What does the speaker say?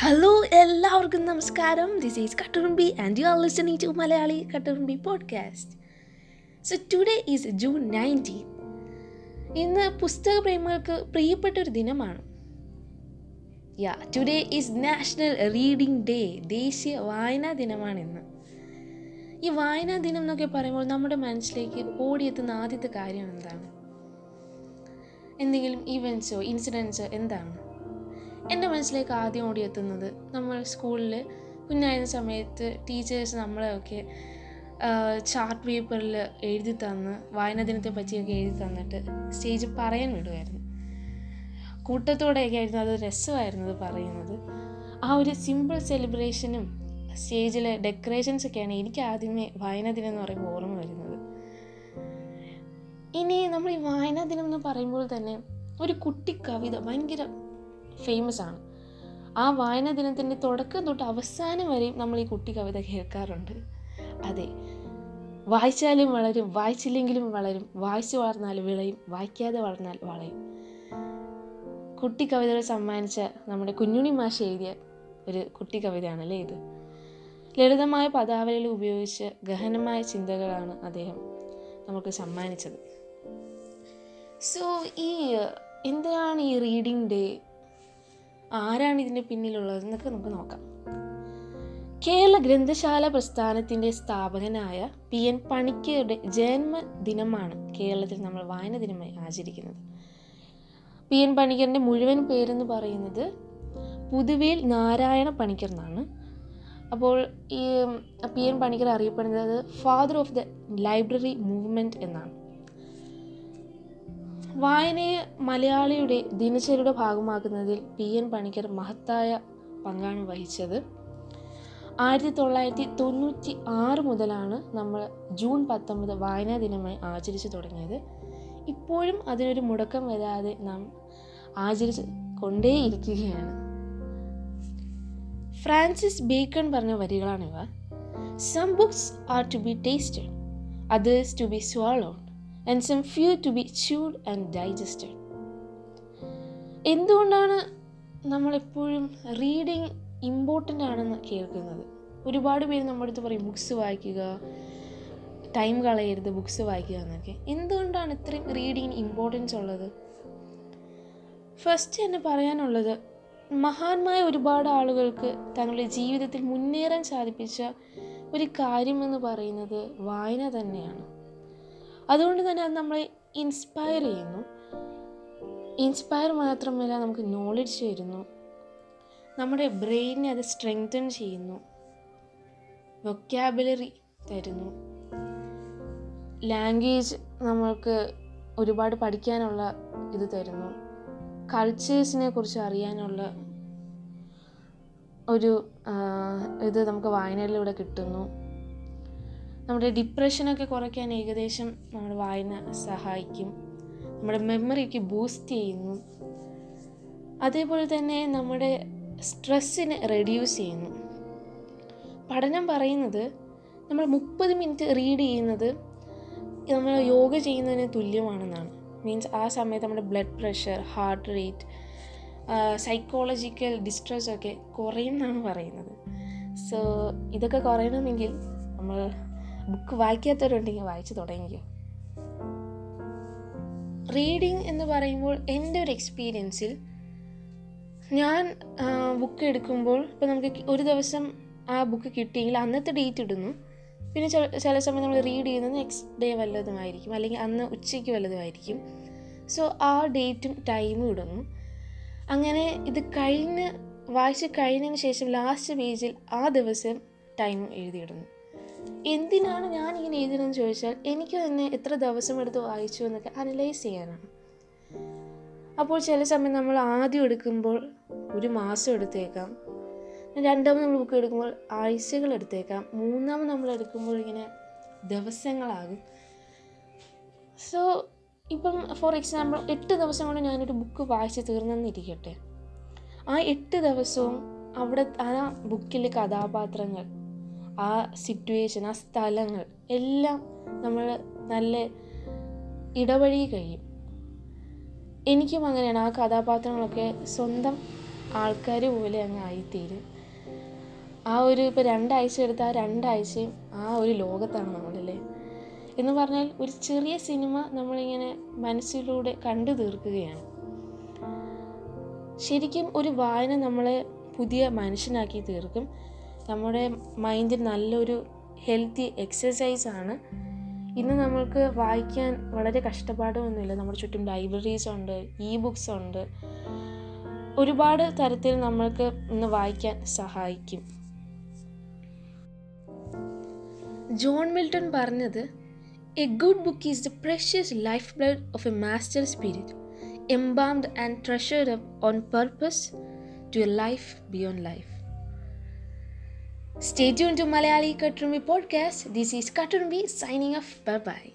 Hello എല്ലാവർക്കും നമസ്കാരം. This is Katturumbi and you are listening to Malayali Katturumbi podcast so today is June nineteen ഇന്ന് പുസ്തക പ്രേമികൾക്ക് പ്രിയപ്പെട്ട ഒരു ദിനമാണ്. Yeah today is national reading day ദേശീയ വായനാ ദിനമാണ് ഇന്ന്. ഈ വായനാ ദിനം എന്നൊക്കെ പറയുമ്പോൾ നമ്മുടെ മനസ്സിലേക്ക് ഓടിയെത്തുന്ന ആദ്യത്തെ കാര്യം എന്താണ്? എന്തെങ്കിലും ഇവൻസോ ഇൻസിഡൻസോ എന്താണ്? എന്റെ മനസ്സിലേക്ക് ആദ്യം ഓടിയെത്തുന്നത് നമ്മൾ സ്കൂളിൽ കുഞ്ഞായിരുന്ന സമയത്ത് ടീച്ചേഴ്സ് നമ്മളെയൊക്കെ ചാർട്ട് പേപ്പറിൽ എഴുതി തന്ന് വായന ദിനത്തെ പറ്റിയൊക്കെ എഴുതി തന്നിട്ട് സ്റ്റേജിൽ പറയാൻ വിടുമായിരുന്നു കൂട്ടത്തോടെയൊക്കെ ആയിരുന്നു അത് രസമായിരുന്നു അത് പറയുന്നത്. ആ ഒരു സിമ്പിൾ സെലിബ്രേഷനും സ്റ്റേജിലെ ഡെക്കറേഷൻസ് ഡെക്കറേഷൻസൊക്കെയാണ് എനിക്ക് ആദ്യമേ വായനാ ദിനം എന്ന് പറയുമ്പോൾ ഓർമ്മ വരുന്നത്. ഇനി നമ്മൾ ഈ വായനാ ദിനം എന്ന് പറയുമ്പോൾ തന്നെ ഒരു കുട്ടി കവിത ഭയങ്കര ഫേമസ് ആണ്. ആ വായനാ ദിനത്തിന്റെ തുടക്കം തൊട്ട് അവസാനം വരെയും നമ്മൾ ഈ കുട്ടി കവിത കേൾക്കാറുണ്ട്. അതെ വായിച്ചാലും വളരും വായിച്ചില്ലെങ്കിലും വളരും വായിച്ചു വളർന്നാൽ വിളയും വായിക്കാതെ വളർന്നാൽ വളയും. കുട്ടി കവിതകൾ സമ്മാനിച്ച നമ്മുടെ കുഞ്ഞുണി മാഷ് എഴുതിയ ഒരു കുട്ടി കവിതയാണല്ലേ ഇത്. ലളിതമായ പദാവലികൾ ഉപയോഗിച്ച് ഗഹനമായ ചിന്തകളാണ് അദ്ദേഹം നമുക്ക് സമ്മാനിച്ചത്. സോ ഈ എന്തിനാണ് ഈ റീഡിംഗ് ഡേ ആരാണ് ഇതിന് പിന്നിലുള്ളത് എന്നൊക്കെ നമുക്ക് നോക്കാം. കേരള ഗ്രന്ഥശാല പ്രസ്ഥാനത്തിന്റെ സ്ഥാപകനായ പി എൻ പണിക്കരുടെ ജന്മദിനമാണ് കേരളത്തിൽ നമ്മൾ വായന ദിനമായി ആചരിക്കുന്നത്. പി എൻ പണിക്കറിന്റെ മുഴുവൻ പേരെന്ന് പറയുന്നത് പുതുവേൽ നാരായണ പണിക്കർ എന്നാണ്. അപ്പോൾ ഈ പി എൻ പണിക്കർ അറിയപ്പെടുന്നത് father of the library movement എന്നാണ്. വായനയെ മലയാളിയുടെ ദിനചര്യയുടെ ഭാഗമാക്കുന്നതിൽ പി എൻ പണിക്കർ മഹത്തായ പങ്കാണ് വഹിച്ചത്. ആയിരത്തി തൊള്ളായിരത്തി തൊണ്ണൂറ്റി ആറ് മുതലാണ് നമ്മൾ ജൂൺ പത്തൊമ്പത് വായനാ ദിനമായി ആചരിച്ചു തുടങ്ങിയത്. ഇപ്പോഴും അതിനൊരു മുടക്കം വരാതെ നാം ആചരിച്ച് കൊണ്ടേയിരിക്കുകയാണ്. ഫ്രാൻസിസ് ബീക്കൺ പറഞ്ഞ വരികളാണിവ. Some books are to be tasted others to be swallowed and some few to be chewed and digested എന്തുകൊണ്ടാണ് നമ്മളെപ്പോഴും റീഡിങ് ഇമ്പോർട്ടന്റ് ആണെന്ന് കേൾക്കുന്നത്? ഒരുപാട് പേര് നമ്മുടെ അടുത്ത് പറയും ബുക്സ് വായിക്കുക ടൈം കളയരുത് ബുക്സ് വായിക്കുക എന്നൊക്കെ. എന്തുകൊണ്ടാണ് ഇത്രയും റീഡിങ്ങിന് ഇമ്പോർട്ടൻസ് ഉള്ളത്? ഫസ്റ്റ് തന്നെ പറയാനുള്ളത് മഹാന്മായ ഒരുപാട് ആളുകൾക്ക് തങ്ങളുടെ ജീവിതത്തിൽ മുന്നേറാൻ സാധിപ്പിച്ച ഒരു കാര്യമെന്ന് പറയുന്നത് വായന തന്നെയാണ്. അതുകൊണ്ട് തന്നെ അത് നമ്മളെ ഇൻസ്പയർ ചെയ്യുന്നു. ഇൻസ്പയർ മാത്രമല്ല നമുക്ക് നോളജ് തരുന്നു. നമ്മുടെ ബ്രെയിനെ അത് സ്ട്രെങ്തൻ ചെയ്യുന്നു. വൊക്കാബുലറി തരുന്നു. ലാംഗ്വേജ് നമ്മൾക്ക് ഒരുപാട് പഠിക്കാനുള്ള ഇത് തരുന്നു. കൾച്ചേഴ്സിനെ കുറിച്ച് അറിയാനുള്ള ഒരു ഇത് നമുക്ക് വായനയിലൂടെ കിട്ടുന്നു. നമ്മുടെ ഡിപ്രഷനൊക്കെ കുറയ്ക്കാൻ ഏകദേശം നമ്മുടെ വായന സഹായിക്കും. നമ്മുടെ മെമ്മറിക്ക് ബൂസ്റ്റ് ചെയ്യുന്നു. അതേപോലെ തന്നെ നമ്മുടെ സ്ട്രെസ്സിനെ റെഡ്യൂസ് ചെയ്യുന്നു. പഠനം പറയുന്നത് നമ്മൾ മുപ്പത് മിനിറ്റ് റീഡ് ചെയ്യുന്നത് നമ്മൾ യോഗ ചെയ്യുന്നതിന് തുല്യമാണെന്നാണ്. മീൻസ് ആ സമയത്ത് നമ്മുടെ blood pressure heart rate psychological distress ഒക്കെ കുറയും എന്നാണ് പറയുന്നത്. സോ ഇതൊക്കെ കുറയണമെങ്കിൽ നമ്മൾ ബുക്ക് വായിക്കാത്തവരുണ്ടെങ്കിൽ വായിച്ചു തുടങ്ങിക്കോ. റീഡിങ് എന്ന് പറയുമ്പോൾ എന്റെ ഒരു എക്സ്പീരിയൻസിൽ ഞാൻ ബുക്ക് എടുക്കുമ്പോൾ ഇപ്പോൾ നമുക്ക് ഒരു ദിവസം ആ ബുക്ക് കിട്ടിയെങ്കിൽ അന്നത്തെ ഡേറ്റ് ഇടുന്നു. പിന്നെ ചില സമയം നമ്മൾ റീഡ് ചെയ്യുന്നത് നെക്സ്റ്റ് ഡേ വല്ലതുമായിരിക്കും. അല്ലെങ്കിൽ അന്ന് ഉച്ചയ്ക്ക് വല്ലതുമായിരിക്കും. സോ ആ ഡേറ്റും ടൈമും ഇടുന്നു. അങ്ങനെ ഇത് കഴിഞ്ഞ് വായിച്ച് കഴിഞ്ഞതിന് ശേഷം ലാസ്റ്റ് പേജിൽ ആ ദിവസം ടൈം എഴുതിയിടുന്നു. എന്തിനാണ് ഞാൻ ഇങ്ങനെ എഴുതുന്നതെന്ന് ചോദിച്ചാൽ എനിക്ക് തന്നെ എത്ര ദിവസം എടുത്ത് വായിച്ചു എന്നൊക്കെ അനലൈസ് ചെയ്യാനാണ്. അപ്പോൾ ചില സമയം നമ്മൾ ആദ്യം എടുക്കുമ്പോൾ ഒരു മാസം എടുത്തേക്കാം. രണ്ടാമത് നമ്മൾ ബുക്ക് എടുക്കുമ്പോൾ ആഴ്ചകൾ എടുത്തേക്കാം. മൂന്നാമത് നമ്മൾ എടുക്കുമ്പോൾ ഇങ്ങനെ ദിവസങ്ങളാകും. സോ ഇപ്പം ഫോർ എക്സാമ്പിൾ എട്ട് ദിവസം കൊണ്ട് ഞാനൊരു ബുക്ക് വായിച്ച് തീർന്നെന്നിരിക്കട്ടെ. ആ എട്ട് ദിവസവും അവിടെ ആ ബുക്കിലെ കഥാപാത്രങ്ങൾ ആ സിറ്റുവേഷൻ ആ സ്ഥലങ്ങൾ എല്ലാം നമ്മൾ നല്ല ഇടവഴി കഴിയും. എനിക്കും അങ്ങനെയാണ്. ആ കഥാപാത്രങ്ങളൊക്കെ സ്വന്തം ആൾക്കാർ പോലെ അങ്ങ് ആയിത്തീരും. ആ ഒരു ഇപ്പോൾ രണ്ടാഴ്ച എടുത്ത ആ രണ്ടാഴ്ചയും ആ ഒരു ലോകത്താണ് നമ്മളല്ലേ? എന്ന് പറഞ്ഞാൽ ഒരു ചെറിയ സിനിമ നമ്മളിങ്ങനെ മനസ്സിലൂടെ കണ്ടു തീർക്കുകയാണ്. ശരിക്കും ഒരു വായന നമ്മളെ പുതിയ മനുഷ്യനാക്കി തീർക്കും. നമ്മുടെ മൈൻഡ് നല്ലൊരു ഹെൽത്തി എക്സസൈസാണ് ഇന്ന് നമ്മൾക്ക് വായിക്കാൻ വളരെ കഷ്ടപ്പാടൊന്നുമില്ല. നമ്മുടെ ചുറ്റും ലൈബ്രറീസ് ഉണ്ട് ഇ ബുക്സ് ഉണ്ട്. ഒരുപാട് തരത്തിൽ നമ്മൾക്ക് ഇന്ന് വായിക്കാൻ സഹായിക്കും. ജോൺ മിൽട്ടൺ പറഞ്ഞത് a good book is the precious life blood of a master spirit embalmed and treasured on purpose to a life beyond life Stay tuned to Malayali Katurumbi podcast. This is Katurumbi signing off. Bye bye.